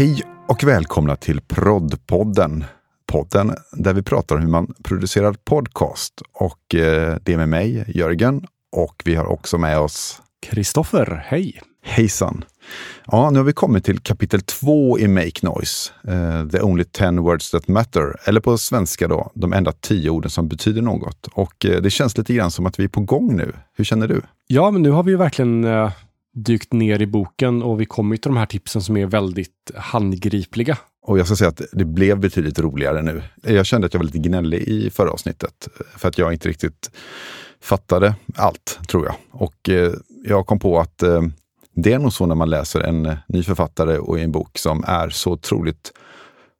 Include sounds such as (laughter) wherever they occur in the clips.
Hej och välkomna till Proddpodden. Podden där vi pratar om hur man producerar podcast. Och eh, det är med mig, Jörgen, och vi har också med oss Kristoffer, hej! Hejsan! Ja, nu har vi kommit till kapitel två i Make Noise. Uh, the only ten words that matter. Eller på svenska då, de enda tio orden som betyder något. Och uh, det känns lite grann som att vi är på gång nu. Hur känner du? Ja, men nu har vi ju verkligen uh, dykt ner i boken och vi kommer till de här tipsen som är väldigt handgripliga. Och jag ska säga att det blev betydligt roligare nu. Jag kände att jag var lite gnällig i förra avsnittet för att jag inte riktigt fattade allt, tror jag. Och eh, jag kom på att eh, det är nog så när man läser en eh, ny författare och en bok som är så otroligt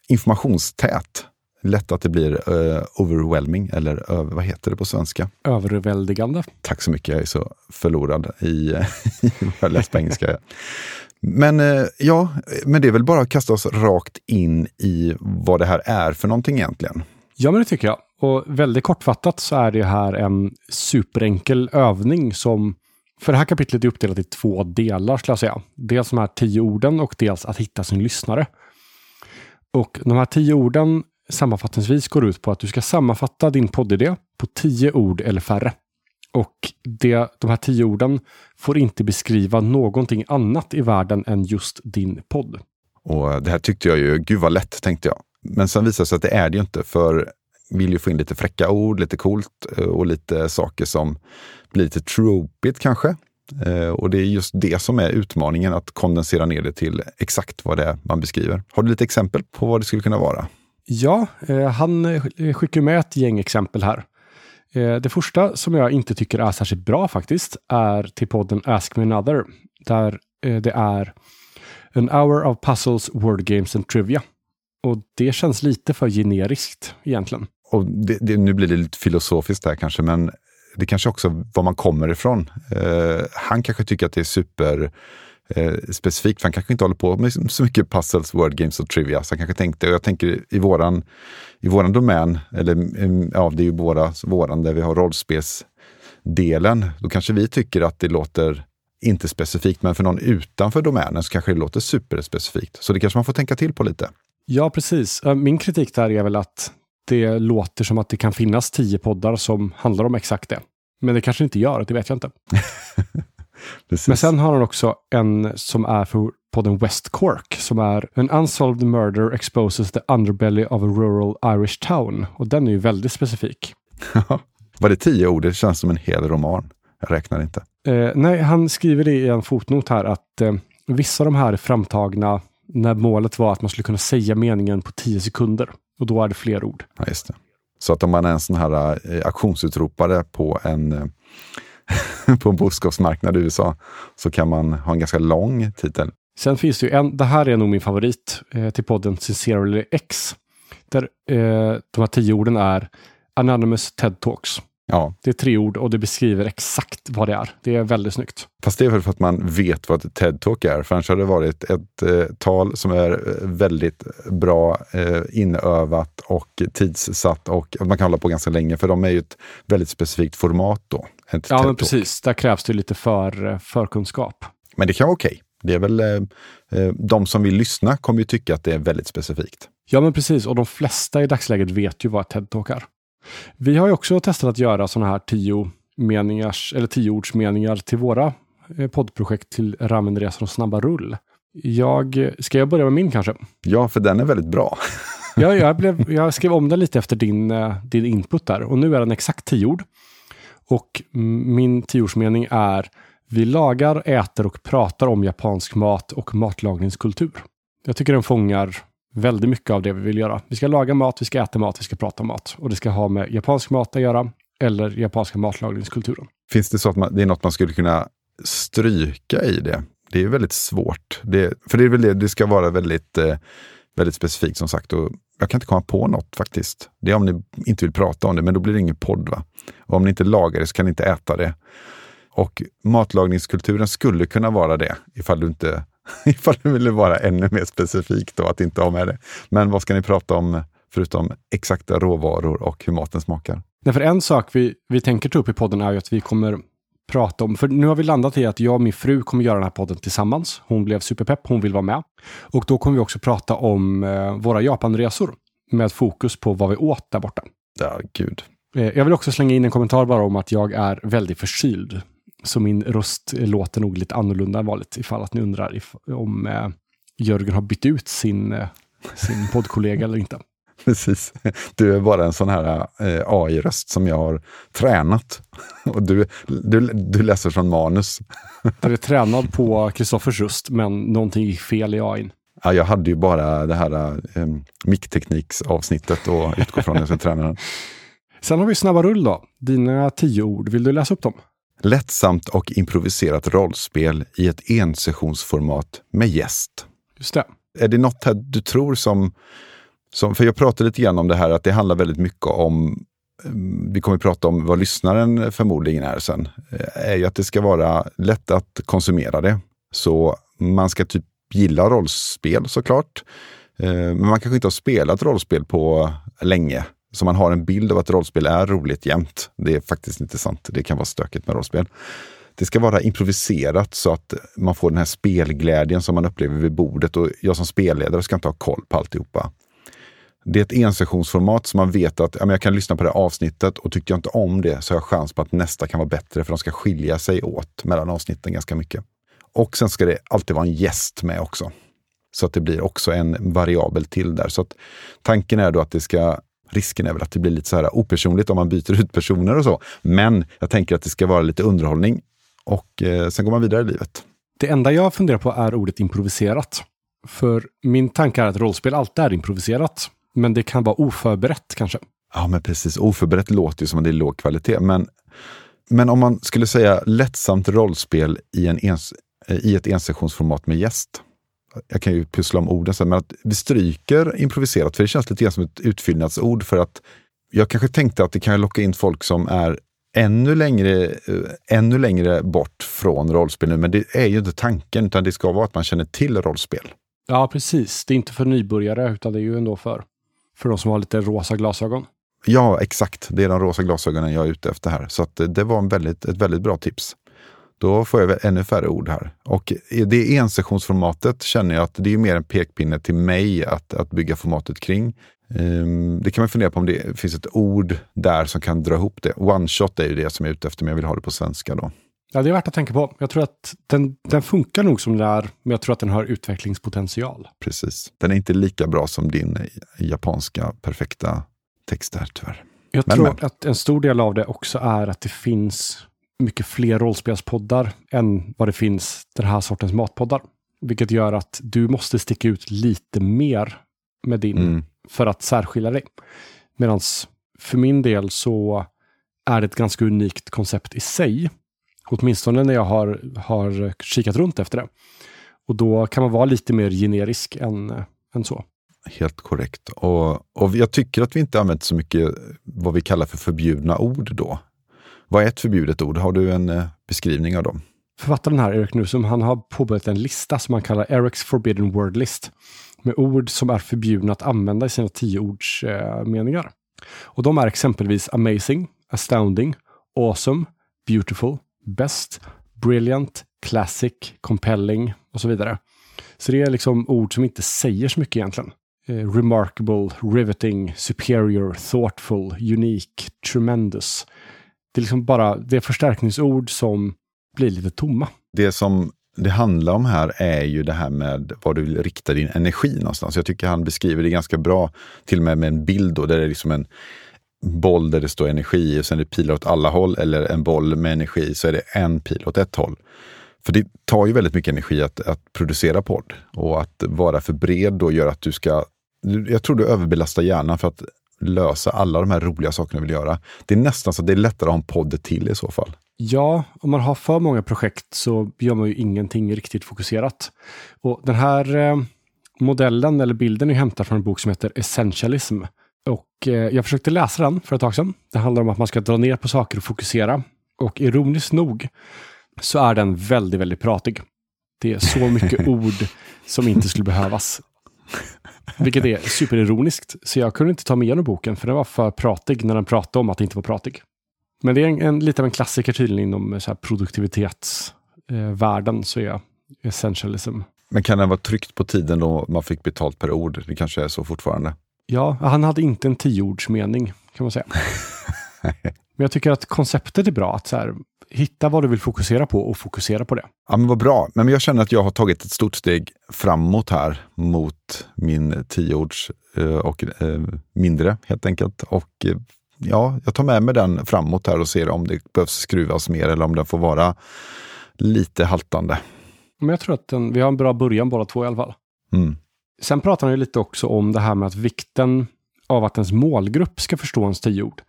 informationstät. Lätt att det blir uh, overwhelming, eller uh, vad heter det på svenska? Överväldigande. Tack så mycket, jag är så förlorad i (laughs) vad jag läst på engelska. Men uh, ja, men det är väl bara att kasta oss rakt in i vad det här är för någonting egentligen. Ja, men det tycker jag. Och väldigt kortfattat så är det här en superenkel övning som för det här kapitlet är uppdelat i två delar skulle jag säga. Dels de här tio orden och dels att hitta sin lyssnare. Och de här tio orden sammanfattningsvis går ut på att du ska sammanfatta din poddidé på tio ord eller färre. Och det, de här tio orden får inte beskriva någonting annat i världen än just din podd. Och det här tyckte jag ju, gud vad lätt tänkte jag. Men sen visade det sig att det är det ju inte, för vill ju få in lite fräcka ord, lite coolt eh, och lite saker som blir lite tropigt kanske. Eh, och det är just det som är utmaningen, att kondensera ner det till exakt vad det är man beskriver. Har du lite exempel på vad det skulle kunna vara? Ja, eh, han eh, skickar med ett gäng exempel här. Eh, det första som jag inte tycker är särskilt bra faktiskt är till podden Ask Me Another. Där eh, det är An hour of puzzles, word games and trivia. Och det känns lite för generiskt egentligen och det, det, nu blir det lite filosofiskt där kanske, men det kanske också var man kommer ifrån. Eh, han kanske tycker att det är super eh, specifikt, för han kanske inte håller på med så mycket puzzles, word games och trivia. Så han kanske tänkte, och jag tänker i våran, i våran domän, eller mm, ja, det är ju båda våran där vi har rollspelsdelen, då kanske vi tycker att det låter inte specifikt, men för någon utanför domänen så kanske det låter superspecifikt. Så det kanske man får tänka till på lite. Ja, precis. Min kritik där är väl att det låter som att det kan finnas tio poddar som handlar om exakt det. Men det kanske inte gör, det vet jag inte. (laughs) Men sen har han också en som är för podden West Cork som är An Unsolved Murder Exposes the Underbelly of a Rural Irish Town. Och den är ju väldigt specifik. Var det tio ord? Det känns som en hel roman. Jag räknar inte. Eh, nej, han skriver det i en fotnot här att eh, vissa av de här är framtagna när målet var att man skulle kunna säga meningen på tio sekunder. Och då är det fler ord. Ja, just det. Så att om man är en sån här eh, auktionsutropare på en, eh, (laughs) på en boskapsmarknad i USA så kan man ha en ganska lång titel. Sen finns det ju en, det här är nog min favorit eh, till podden Sincerely X. Där eh, de här tio orden är Anonymous TED Talks. Ja. Det är tre ord och det beskriver exakt vad det är. Det är väldigt snyggt. Fast det är väl för att man vet vad ett TED-talk är. För annars hade det varit ett eh, tal som är eh, väldigt bra eh, inövat och tidssatt och man kan hålla på ganska länge för de är ju ett väldigt specifikt format då. ja, men precis. Där krävs det lite för, eh, förkunskap. Men det kan vara okej. Okay. Det är väl, eh, eh, de som vill lyssna kommer ju tycka att det är väldigt specifikt. Ja, men precis. Och de flesta i dagsläget vet ju vad ett TED-talk är. Vi har ju också testat att göra sådana här tio meningars, eller tioordsmeningar till våra eh, poddprojekt till Ramenresan och Snabba Rull. Jag, ska jag börja med min kanske? Ja, för den är väldigt bra. ja, jag, blev, jag skrev om den lite efter din, eh, din input där och nu är den exakt tio ord. Och min tioordsmening är Vi lagar, äter och pratar om japansk mat och matlagningskultur. Jag tycker den fångar väldigt mycket av det vi vill göra. Vi ska laga mat, vi ska äta mat, vi ska prata mat. Och det ska ha med japansk mat att göra eller japanska matlagningskulturen. Finns det så att man, det är något man skulle kunna stryka i det? Det är väldigt svårt. Det, för det är väl det, det ska vara väldigt, eh, väldigt specifikt som sagt. Och jag kan inte komma på något faktiskt. Det är om ni inte vill prata om det, men då blir det ingen podd. Va? Och om ni inte lagar det så kan ni inte äta det. Och matlagningskulturen skulle kunna vara det ifall du inte (laughs) Ifall du ville vara ännu mer specifik då, att inte ha med det. Men vad ska ni prata om förutom exakta råvaror och hur maten smakar? Nej, för en sak vi, vi tänker ta upp i podden är ju att vi kommer prata om, för nu har vi landat i att jag och min fru kommer göra den här podden tillsammans. Hon blev superpepp, hon vill vara med. Och då kommer vi också prata om eh, våra Japanresor med fokus på vad vi åt där borta. Ja, gud. Eh, jag vill också slänga in en kommentar bara om att jag är väldigt förkyld. Så min röst låter nog lite annorlunda än vanligt ifall att ni undrar if, om eh, Jörgen har bytt ut sin, eh, sin poddkollega eller inte. (laughs) Precis. Du är bara en sån här eh, AI-röst som jag har tränat. (laughs) Och du, du, du läser från manus. Jag är tränad på Kristoffers röst, men någonting gick fel i AI. Ja, jag hade ju bara det här eh, micktekniksavsnittet att utgå från när jag skulle träna den. (laughs) Sen har vi Snabba rull då. Dina tio ord. Vill du läsa upp dem? Lättsamt och improviserat rollspel i ett ensessionsformat med gäst. Just det. Är det något här du tror som, som... För jag pratade lite grann om det här att det handlar väldigt mycket om mm, vi kommer att prata om vad lyssnaren förmodligen är sen, är ju att det ska vara lätt att konsumera det. Så man ska typ gilla rollspel såklart. Eh, men man kanske inte har spelat rollspel på länge. Så man har en bild av att rollspel är roligt jämt. Det är faktiskt inte sant. Det kan vara stökigt med rollspel. Det ska vara improviserat så att man får den här spelglädjen som man upplever vid bordet. Och jag som spelledare ska inte ha koll på alltihopa. Det är ett ensessionsformat så man vet att ja, jag kan lyssna på det avsnittet och tyckte jag inte om det så har jag chans på att nästa kan vara bättre för de ska skilja sig åt mellan avsnitten ganska mycket. Och sen ska det alltid vara en gäst med också. Så att det blir också en variabel till där. Så att tanken är då att det ska Risken är väl att det blir lite så här opersonligt om man byter ut personer och så. Men jag tänker att det ska vara lite underhållning och eh, sen går man vidare i livet. Det enda jag funderar på är ordet improviserat. För min tanke är att rollspel alltid är improviserat. Men det kan vara oförberett kanske. Ja, men precis. Oförberett låter ju som att det är låg kvalitet. Men, men om man skulle säga lättsamt rollspel i, en ens, i ett ensessionsformat med gäst jag kan ju pussla om orden sen, men att vi stryker improviserat, för det känns lite grann som ett utfyllnadsord för att jag kanske tänkte att det kan locka in folk som är ännu längre, eh, ännu längre bort från rollspel nu, men det är ju inte tanken, utan det ska vara att man känner till rollspel. Ja, precis. Det är inte för nybörjare, utan det är ju ändå för, för de som har lite rosa glasögon. Ja, exakt. Det är de rosa glasögonen jag är ute efter här. Så det var en väldigt, ett väldigt bra tips. Då får jag ännu färre ord här. Och det ensektionsformatet känner jag att det är mer en pekpinne till mig att, att bygga formatet kring. Um, det kan man fundera på om det finns ett ord där som kan dra ihop det. One shot är ju det som jag är ute efter, men jag vill ha det på svenska då. Ja, det är värt att tänka på. Jag tror att den, den funkar nog som det är, men jag tror att den har utvecklingspotential. Precis. Den är inte lika bra som din japanska perfekta text där, tyvärr. Jag men, tror men. att en stor del av det också är att det finns mycket fler rollspelspoddar än vad det finns den här sortens matpoddar. Vilket gör att du måste sticka ut lite mer med din mm. för att särskilja dig. Medan för min del så är det ett ganska unikt koncept i sig. Åtminstone när jag har, har kikat runt efter det. Och då kan man vara lite mer generisk än, än så. Helt korrekt. Och, och jag tycker att vi inte använt så mycket vad vi kallar för förbjudna ord då. Vad är ett förbjudet ord? Har du en eh, beskrivning av dem? Författaren här, Erik Nusum, han har påbörjat en lista som han kallar Erics Forbidden Word List. Med ord som är förbjudna att använda i sina tioordsmeningar. Eh, och de är exempelvis amazing, astounding, awesome, beautiful, best, brilliant, classic, compelling och så vidare. Så det är liksom ord som inte säger så mycket egentligen. Eh, remarkable, riveting, superior, thoughtful, unique, tremendous det är liksom bara det är förstärkningsord som blir lite tomma. Det som det handlar om här är ju det här med var du vill rikta din energi någonstans. Jag tycker han beskriver det ganska bra, till och med med en bild då, där det är liksom en boll där det står energi och sen är det pilar åt alla håll eller en boll med energi så är det en pil åt ett håll. För det tar ju väldigt mycket energi att, att producera podd och att vara för bred då gör att du ska jag tror du överbelastar hjärnan för att lösa alla de här roliga sakerna du vill göra. Det är nästan så att det är lättare att ha en podd till i så fall. Ja, om man har för många projekt så gör man ju ingenting riktigt fokuserat. Och den här eh, modellen eller bilden är hämtad från en bok som heter Essentialism. Och eh, jag försökte läsa den för ett tag sedan. Det handlar om att man ska dra ner på saker och fokusera. Och ironiskt nog så är den väldigt, väldigt pratig. Det är så mycket (laughs) ord som inte skulle behövas. Vilket är superironiskt. Så jag kunde inte ta med den boken för den var för pratig när den pratade om att det inte var pratig. Men det är en, en, lite av en klassiker tydligen inom så här produktivitetsvärlden, eh, så är essentialism. Men kan det vara tryckt på tiden då man fick betalt per ord? Det kanske är så fortfarande? Ja, han hade inte en tioordsmening kan man säga. (laughs) Men jag tycker att konceptet är bra. Att så här, hitta vad du vill fokusera på och fokusera på det. Ja, men vad bra. Men jag känner att jag har tagit ett stort steg framåt här mot min tioords eh, och eh, mindre helt enkelt. Och eh, ja, jag tar med mig den framåt här och ser om det behövs skruvas mer eller om den får vara lite haltande. Men jag tror att den, vi har en bra början båda två i alla fall. Mm. Sen pratar han ju lite också om det här med att vikten av att ens målgrupp ska förstå ens tioord.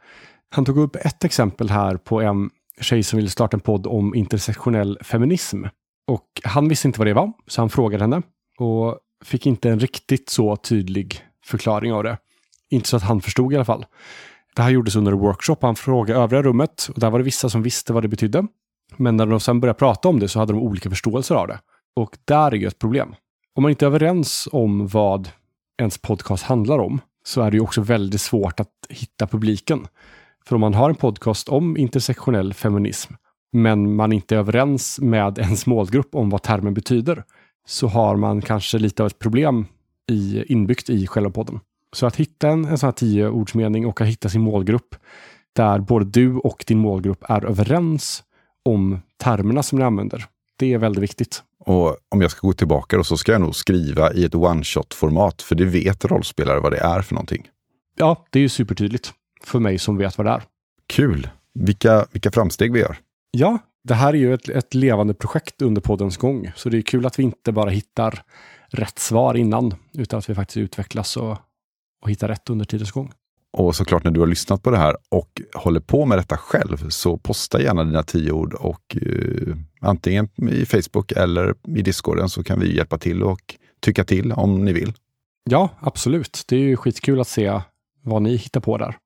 Han tog upp ett exempel här på en tjej som ville starta en podd om intersektionell feminism. Och han visste inte vad det var, så han frågade henne och fick inte en riktigt så tydlig förklaring av det. Inte så att han förstod i alla fall. Det här gjordes under en workshop. Han frågade övriga rummet och där var det vissa som visste vad det betydde. Men när de sen började prata om det så hade de olika förståelser av det. Och där är ju ett problem. Om man inte är överens om vad ens podcast handlar om så är det ju också väldigt svårt att hitta publiken. För om man har en podcast om intersektionell feminism, men man inte är överens med ens målgrupp om vad termen betyder, så har man kanske lite av ett problem i, inbyggt i själva podden. Så att hitta en, en sån här tio ordsmening och att hitta sin målgrupp där både du och din målgrupp är överens om termerna som ni använder. Det är väldigt viktigt. Och om jag ska gå tillbaka då så ska jag nog skriva i ett one-shot-format, för det vet rollspelare vad det är för någonting. Ja, det är ju supertydligt för mig som vet vad det är. Kul! Vilka, vilka framsteg vi gör. Ja, det här är ju ett, ett levande projekt under poddens gång. Så det är kul att vi inte bara hittar rätt svar innan, utan att vi faktiskt utvecklas och, och hittar rätt under tidens gång. Och såklart när du har lyssnat på det här och håller på med detta själv, så posta gärna dina tio ord och uh, antingen i Facebook eller i Discorden så kan vi hjälpa till och tycka till om ni vill. Ja, absolut. Det är ju skitkul att se vad ni hittar på där.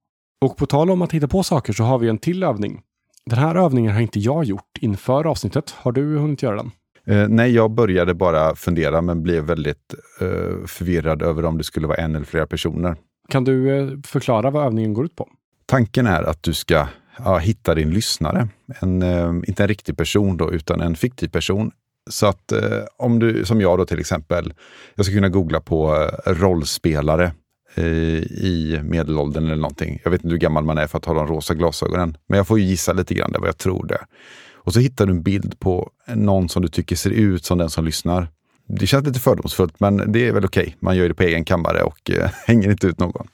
Och på tal om att hitta på saker så har vi en till övning. Den här övningen har inte jag gjort inför avsnittet. Har du hunnit göra den? Eh, nej, jag började bara fundera men blev väldigt eh, förvirrad över om det skulle vara en eller flera personer. Kan du eh, förklara vad övningen går ut på? Tanken är att du ska ja, hitta din lyssnare. En, eh, inte en riktig person då, utan en fiktiv person. Så att eh, om du, som jag då till exempel, jag ska kunna googla på eh, rollspelare Eh, i medelåldern eller någonting. Jag vet inte hur gammal man är för att ha de rosa glasögonen. Men jag får ju gissa lite grann där vad jag tror det. Och så hittar du en bild på någon som du tycker ser ut som den som lyssnar. Det känns lite fördomsfullt, men det är väl okej. Okay. Man gör det på egen kammare och eh, (laughs) hänger inte ut någon.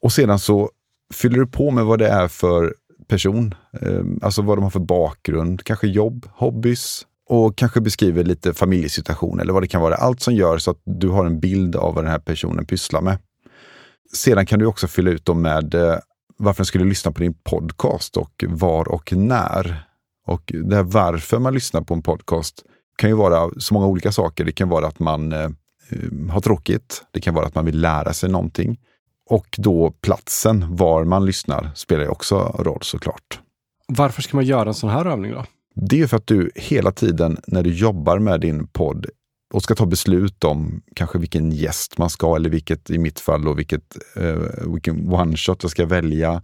Och sedan så fyller du på med vad det är för person. Eh, alltså vad de har för bakgrund, kanske jobb, hobbys och kanske beskriver lite familjesituation eller vad det kan vara. Allt som gör så att du har en bild av vad den här personen pysslar med. Sedan kan du också fylla ut dem med eh, varför den skulle lyssna på din podcast och var och när. Och det här varför man lyssnar på en podcast kan ju vara så många olika saker. Det kan vara att man eh, har tråkigt. Det kan vara att man vill lära sig någonting. Och då platsen var man lyssnar spelar ju också roll såklart. Varför ska man göra en sån här övning då? Det är för att du hela tiden när du jobbar med din podd och ska ta beslut om kanske vilken gäst man ska eller vilket, i mitt fall, då, vilket, eh, vilken one-shot jag ska välja.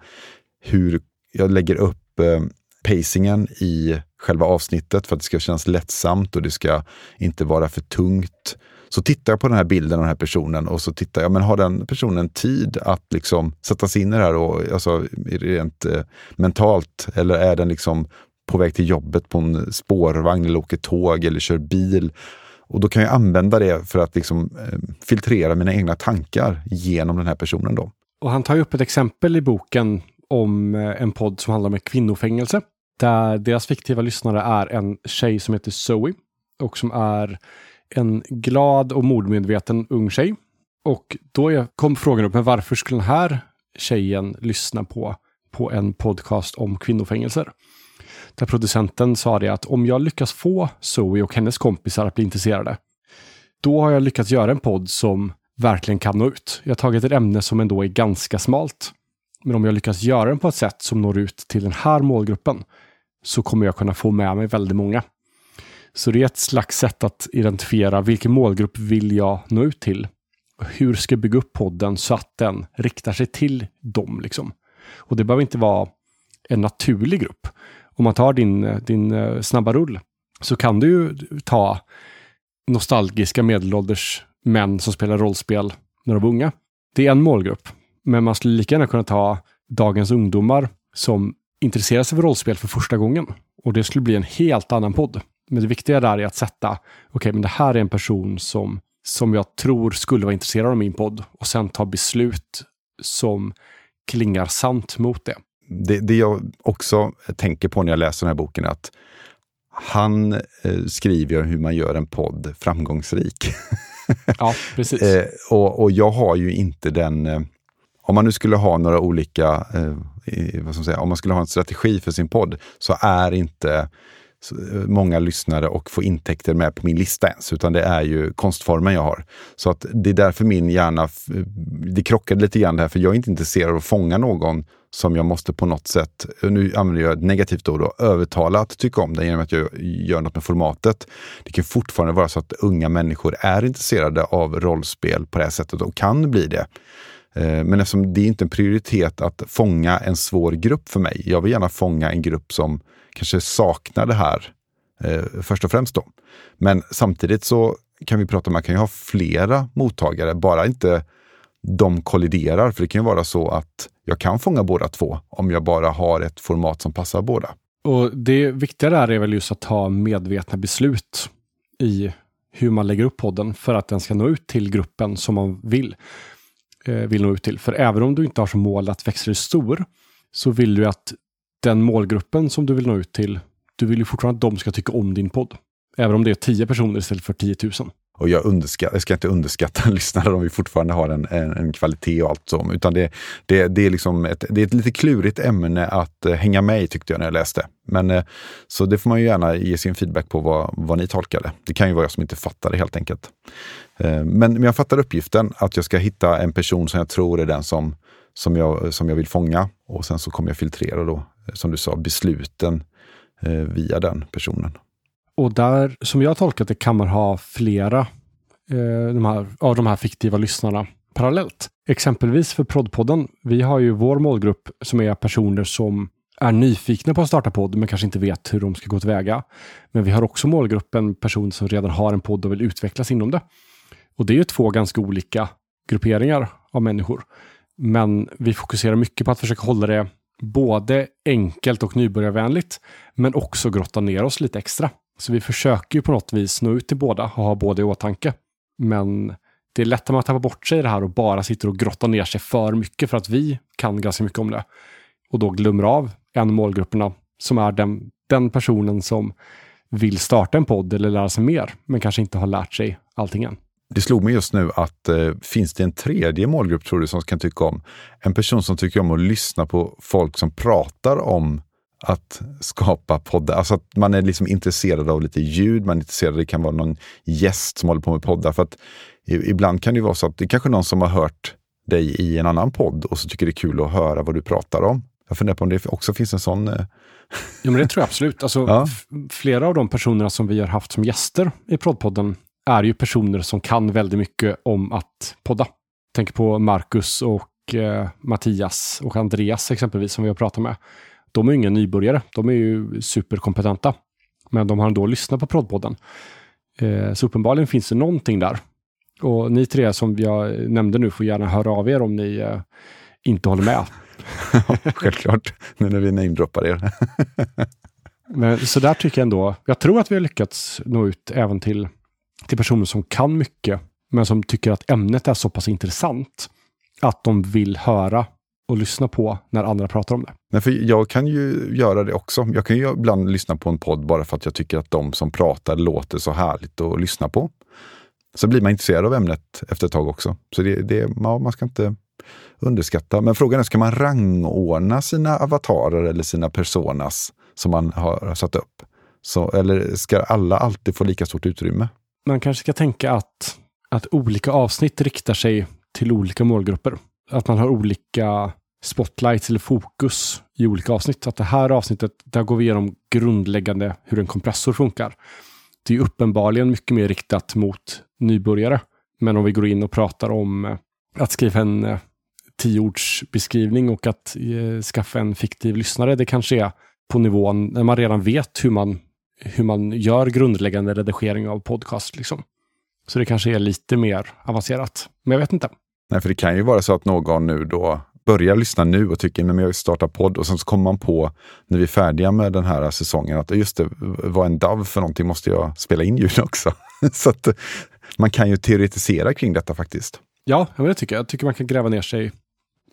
Hur jag lägger upp eh, pacingen i själva avsnittet för att det ska kännas lättsamt och det ska inte vara för tungt. Så tittar jag på den här bilden av den här personen och så tittar jag, men har den personen tid att liksom sätta sig in i det här och, alltså, rent eh, mentalt? Eller är den liksom på väg till jobbet på en spårvagn eller åker tåg eller kör bil? Och då kan jag använda det för att liksom, eh, filtrera mina egna tankar genom den här personen. Då. Och han tar upp ett exempel i boken om eh, en podd som handlar om ett kvinnofängelse. Där deras fiktiva lyssnare är en tjej som heter Zoe och som är en glad och mordmedveten ung tjej. Och då kom frågan upp, men varför skulle den här tjejen lyssna på, på en podcast om kvinnofängelser? Där producenten sa det att om jag lyckas få Zoe och hennes kompisar att bli intresserade, då har jag lyckats göra en podd som verkligen kan nå ut. Jag har tagit ett ämne som ändå är ganska smalt. Men om jag lyckas göra den på ett sätt som når ut till den här målgruppen så kommer jag kunna få med mig väldigt många. Så det är ett slags sätt att identifiera vilken målgrupp vill jag nå ut till? Hur ska jag bygga upp podden så att den riktar sig till dem? Liksom? Och det behöver inte vara en naturlig grupp. Om man tar din, din eh, snabba rull så kan du ju ta nostalgiska medelålders män som spelar rollspel när de var unga. Det är en målgrupp. Men man skulle lika gärna kunna ta dagens ungdomar som intresserar sig för rollspel för första gången. Och det skulle bli en helt annan podd. Men det viktiga där är att sätta, okej, okay, men det här är en person som, som jag tror skulle vara intresserad av min podd och sen ta beslut som klingar sant mot det. Det, det jag också tänker på när jag läser den här boken är att han eh, skriver hur man gör en podd framgångsrik. (laughs) ja, precis. eh, och, och jag har ju inte den... Eh, om man nu skulle ha några olika, eh, vad ska säga, om man skulle ha en strategi för sin podd, så är inte många lyssnare och få intäkter med på min lista ens, utan det är ju konstformen jag har. Så att det är därför min hjärna, det krockade lite grann där, för jag är inte intresserad av att fånga någon som jag måste på något sätt, nu använder jag ett negativt ord, då, övertala att tycka om den genom att jag gör något med formatet. Det kan fortfarande vara så att unga människor är intresserade av rollspel på det här sättet och kan bli det. Eh, men eftersom det är inte är en prioritet att fånga en svår grupp för mig. Jag vill gärna fånga en grupp som kanske saknar det här eh, först och främst. Då. Men samtidigt så kan vi prata om att man kan ju ha flera mottagare, bara inte de kolliderar. För det kan ju vara så att jag kan fånga båda två om jag bara har ett format som passar båda. Och Det viktiga där är väl just att ta medvetna beslut i hur man lägger upp podden för att den ska nå ut till gruppen som man vill, eh, vill nå ut till. För även om du inte har som mål att växa dig stor så vill du att den målgruppen som du vill nå ut till, du vill ju fortfarande att de ska tycka om din podd. Även om det är tio personer istället för 10 000. Och jag, underskatt, jag ska inte underskatta (laughs) lyssnare om vi fortfarande har en, en, en kvalitet och allt så. Utan det, det, det, är liksom ett, det är ett lite klurigt ämne att eh, hänga med i tyckte jag när jag läste. Men, eh, så det får man ju gärna ge sin feedback på vad, vad ni tolkade. Det kan ju vara jag som inte fattar det helt enkelt. Eh, men, men jag fattar uppgiften att jag ska hitta en person som jag tror är den som, som, jag, som jag vill fånga. Och sen så kommer jag filtrera då som du sa, besluten via den personen. Och där, som jag tolkat det, kan man ha flera eh, de här, av de här fiktiva lyssnarna parallellt. Exempelvis för Proddpodden. Vi har ju vår målgrupp som är personer som är nyfikna på att starta podd men kanske inte vet hur de ska gå tillväga. Men vi har också målgruppen personer som redan har en podd och vill utvecklas inom det. Och det är ju två ganska olika grupperingar av människor. Men vi fokuserar mycket på att försöka hålla det både enkelt och nybörjarvänligt, men också grotta ner oss lite extra. Så vi försöker ju på något vis nå ut till båda och ha båda i åtanke. Men det är lätt att man tappar bort sig i det här och bara sitter och grottar ner sig för mycket för att vi kan ganska mycket om det. Och då glömmer av en av målgrupperna som är den, den personen som vill starta en podd eller lära sig mer, men kanske inte har lärt sig allting än. Det slog mig just nu att eh, finns det en tredje målgrupp tror du som kan tycka om? En person som tycker om att lyssna på folk som pratar om att skapa poddar. Alltså att man är liksom intresserad av lite ljud, man är intresserad, det kan vara någon gäst som håller på med poddar. För att ibland kan det vara så att det är kanske någon som har hört dig i en annan podd och så tycker det är kul att höra vad du pratar om. Jag funderar på om det också finns en sån... Eh... Ja, men det tror jag absolut. Alltså, (laughs) ja. Flera av de personerna som vi har haft som gäster i Proddpodden är ju personer som kan väldigt mycket om att podda. Tänk på Marcus och eh, Mattias och Andreas exempelvis som vi har pratat med. De är ju inga nybörjare. De är ju superkompetenta. Men de har ändå lyssnat på Proddpodden. Eh, så uppenbarligen finns det någonting där. Och ni tre som jag nämnde nu får gärna höra av er om ni eh, inte håller med. (laughs) Självklart, nu när vi namedroppar er. (laughs) Men, så där tycker jag ändå, jag tror att vi har lyckats nå ut även till till personer som kan mycket, men som tycker att ämnet är så pass intressant att de vill höra och lyssna på när andra pratar om det. Nej, för jag kan ju göra det också. Jag kan ju ibland lyssna på en podd bara för att jag tycker att de som pratar låter så härligt att lyssna på. Så blir man intresserad av ämnet efter ett tag också. Så det, det, ja, man ska inte underskatta. Men frågan är, ska man rangordna sina avatarer eller sina personas som man har satt upp? Så, eller ska alla alltid få lika stort utrymme? Man kanske ska tänka att, att olika avsnitt riktar sig till olika målgrupper. Att man har olika spotlights eller fokus i olika avsnitt. Att det här avsnittet, där går vi igenom grundläggande hur en kompressor funkar. Det är uppenbarligen mycket mer riktat mot nybörjare. Men om vi går in och pratar om eh, att skriva en eh, tioordsbeskrivning och att eh, skaffa en fiktiv lyssnare, det kanske är på nivån när man redan vet hur man, hur man gör grundläggande redigering av podcast. Liksom. Så det kanske är lite mer avancerat. Men jag vet inte. Nej, för det kan ju vara så att någon nu då börjar lyssna nu och tycker att jag vill starta podd och sen så kommer man på när vi är färdiga med den här säsongen att just det, vad en DAV för någonting måste jag spela in ljud också. (laughs) så att man kan ju teoretisera kring detta faktiskt. Ja, det tycker jag. Jag tycker man kan gräva ner sig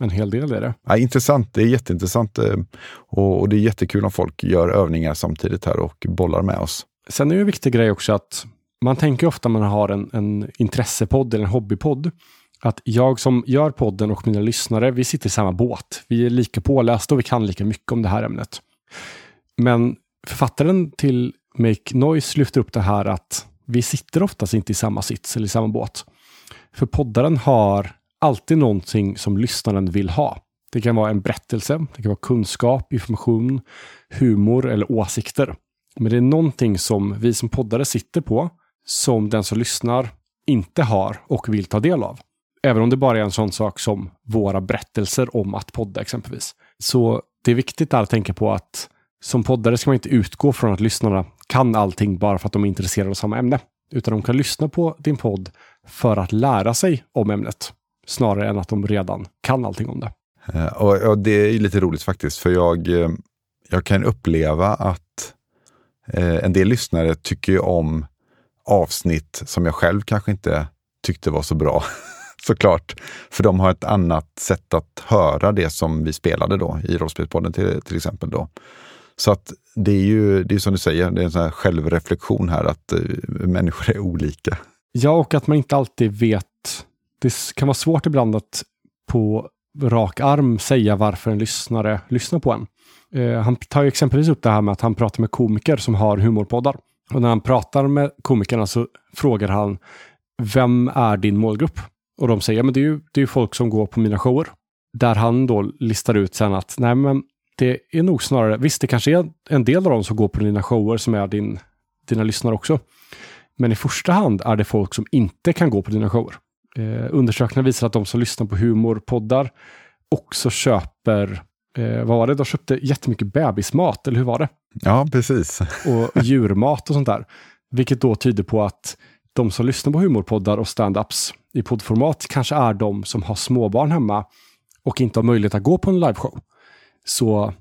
en hel del i det. Ja, intressant, det är jätteintressant eh, och, och det är jättekul om folk gör övningar samtidigt här och bollar med oss. Sen är det en viktig grej också att man tänker ofta när man har en, en intressepodd eller en hobbypodd att jag som gör podden och mina lyssnare, vi sitter i samma båt. Vi är lika pålästa och vi kan lika mycket om det här ämnet. Men författaren till Make Noise lyfter upp det här att vi sitter oftast inte i samma sits eller i samma båt. För poddaren har alltid någonting som lyssnaren vill ha. Det kan vara en berättelse, det kan vara kunskap, information, humor eller åsikter. Men det är någonting som vi som poddare sitter på som den som lyssnar inte har och vill ta del av. Även om det bara är en sån sak som våra berättelser om att podda exempelvis. Så det är viktigt att tänka på att som poddare ska man inte utgå från att lyssnarna kan allting bara för att de är intresserade av samma ämne. Utan de kan lyssna på din podd för att lära sig om ämnet. Snarare än att de redan kan allting om det. Eh, och, och det är lite roligt faktiskt, för jag, eh, jag kan uppleva att eh, en del lyssnare tycker om avsnitt som jag själv kanske inte tyckte var så bra. (laughs) Såklart. För de har ett annat sätt att höra det som vi spelade då i Rollspelspodden till, till exempel. Då. Så att det är ju det är som du säger, det är en sån här självreflektion här att människor är olika. Ja, och att man inte alltid vet. Det kan vara svårt ibland att på rak arm säga varför en lyssnare lyssnar på en. Eh, han tar ju exempelvis upp det här med att han pratar med komiker som har humorpoddar. Och när han pratar med komikerna så frågar han Vem är din målgrupp? Och de säger, men det är ju det är folk som går på mina shower. Där han då listar ut sen att, nej men det är nog snarare, visst det kanske är en del av dem som går på dina shower som är din, dina lyssnare också. Men i första hand är det folk som inte kan gå på dina shower. Eh, undersökningar visar att de som lyssnar på humorpoddar också köper, eh, vad var det, de köpte jättemycket bebismat, eller hur var det? Ja, precis. Och (laughs) djurmat och sånt där. Vilket då tyder på att de som lyssnar på humorpoddar och stand-ups i poddformat kanske är de som har småbarn hemma och inte har möjlighet att gå på en liveshow. Så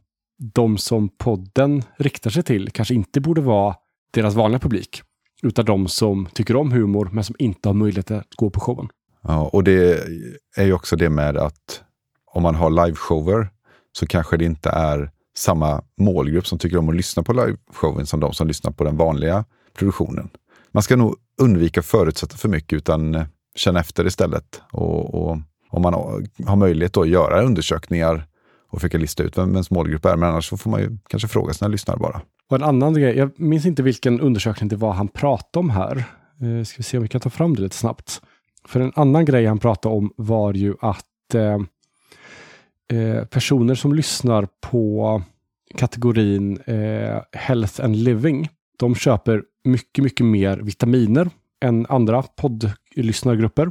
de som podden riktar sig till kanske inte borde vara deras vanliga publik, utan de som tycker om humor men som inte har möjlighet att gå på showen. Ja, och det är ju också det med att om man har liveshower så kanske det inte är samma målgrupp som tycker om att lyssna på liveshowen som de som lyssnar på den vanliga produktionen. Man ska nog undvika att förutsätta för mycket utan eh, känna efter istället. Och, och om man har möjlighet att göra undersökningar och försöka lista ut vem ens målgrupp är. Men annars så får man ju kanske fråga sina lyssnare bara. Och en annan grej, jag minns inte vilken undersökning det var han pratade om här. Eh, ska vi se om vi kan ta fram det lite snabbt. För en annan grej han pratade om var ju att eh, eh, personer som lyssnar på kategorin eh, Health and Living, de köper mycket, mycket mer vitaminer än andra poddlyssnargrupper.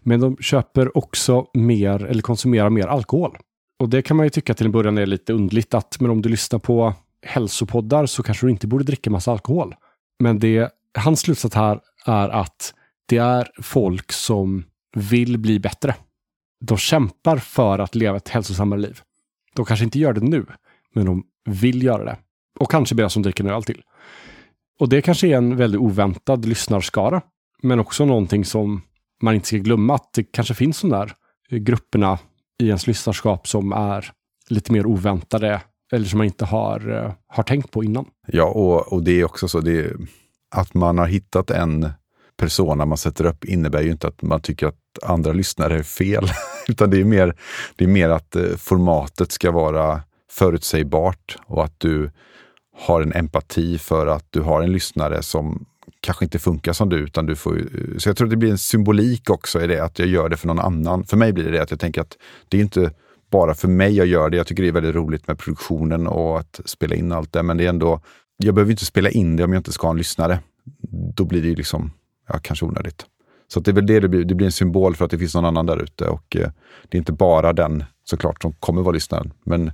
Men de köper också mer, eller konsumerar mer alkohol. Och det kan man ju tycka till en början är lite undligt att, men om du lyssnar på hälsopoddar så kanske du inte borde dricka massa alkohol. Men det, hans slutsats här är att det är folk som vill bli bättre. De kämpar för att leva ett hälsosammare liv. De kanske inte gör det nu, men de vill göra det. Och kanske blir det som dricker en öl till. Och det kanske är en väldigt oväntad lyssnarskara. Men också någonting som man inte ska glömma att det kanske finns de där grupperna i ens lyssnarskap som är lite mer oväntade eller som man inte har, eh, har tänkt på innan. Ja, och, och det är också så det att man har hittat en persona man sätter upp innebär ju inte att man tycker att andra lyssnare är fel. (laughs) Utan det är, mer, det är mer att eh, formatet ska vara förutsägbart och att du har en empati för att du har en lyssnare som kanske inte funkar som du. Utan du får, eh, så jag tror det blir en symbolik också i det, att jag gör det för någon annan. För mig blir det det att jag tänker att det är inte bara för mig jag gör det. Jag tycker det är väldigt roligt med produktionen och att spela in allt det. Men det är ändå, jag behöver inte spela in det om jag inte ska ha en lyssnare. Då blir det ju liksom, ja, kanske onödigt. Så det är väl det det blir. Det blir en symbol för att det finns någon annan där ute. Och eh, det är inte bara den såklart som kommer vara lyssnaren. Men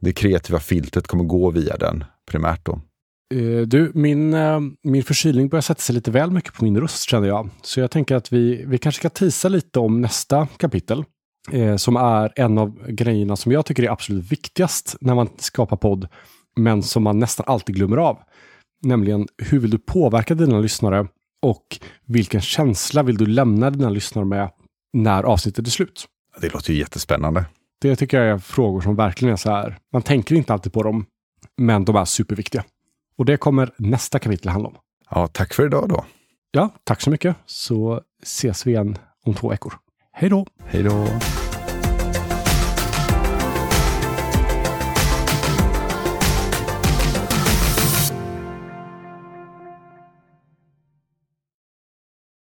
det kreativa filtret kommer gå via den primärt då. Eh, du, min, eh, min förkylning börjar sätta sig lite väl mycket på min röst känner jag. Så jag tänker att vi, vi kanske ska tisa lite om nästa kapitel. Eh, som är en av grejerna som jag tycker är absolut viktigast när man skapar podd. Men som man nästan alltid glömmer av. Nämligen hur vill du påverka dina lyssnare och vilken känsla vill du lämna dina lyssnare med när avsnittet är slut? Det låter ju jättespännande. Det tycker jag är frågor som verkligen är så här. Man tänker inte alltid på dem, men de är superviktiga. Och det kommer nästa kapitel handla om. Ja, tack för idag då. Ja, tack så mycket. Så ses vi igen om två veckor. Hej då! Hej då!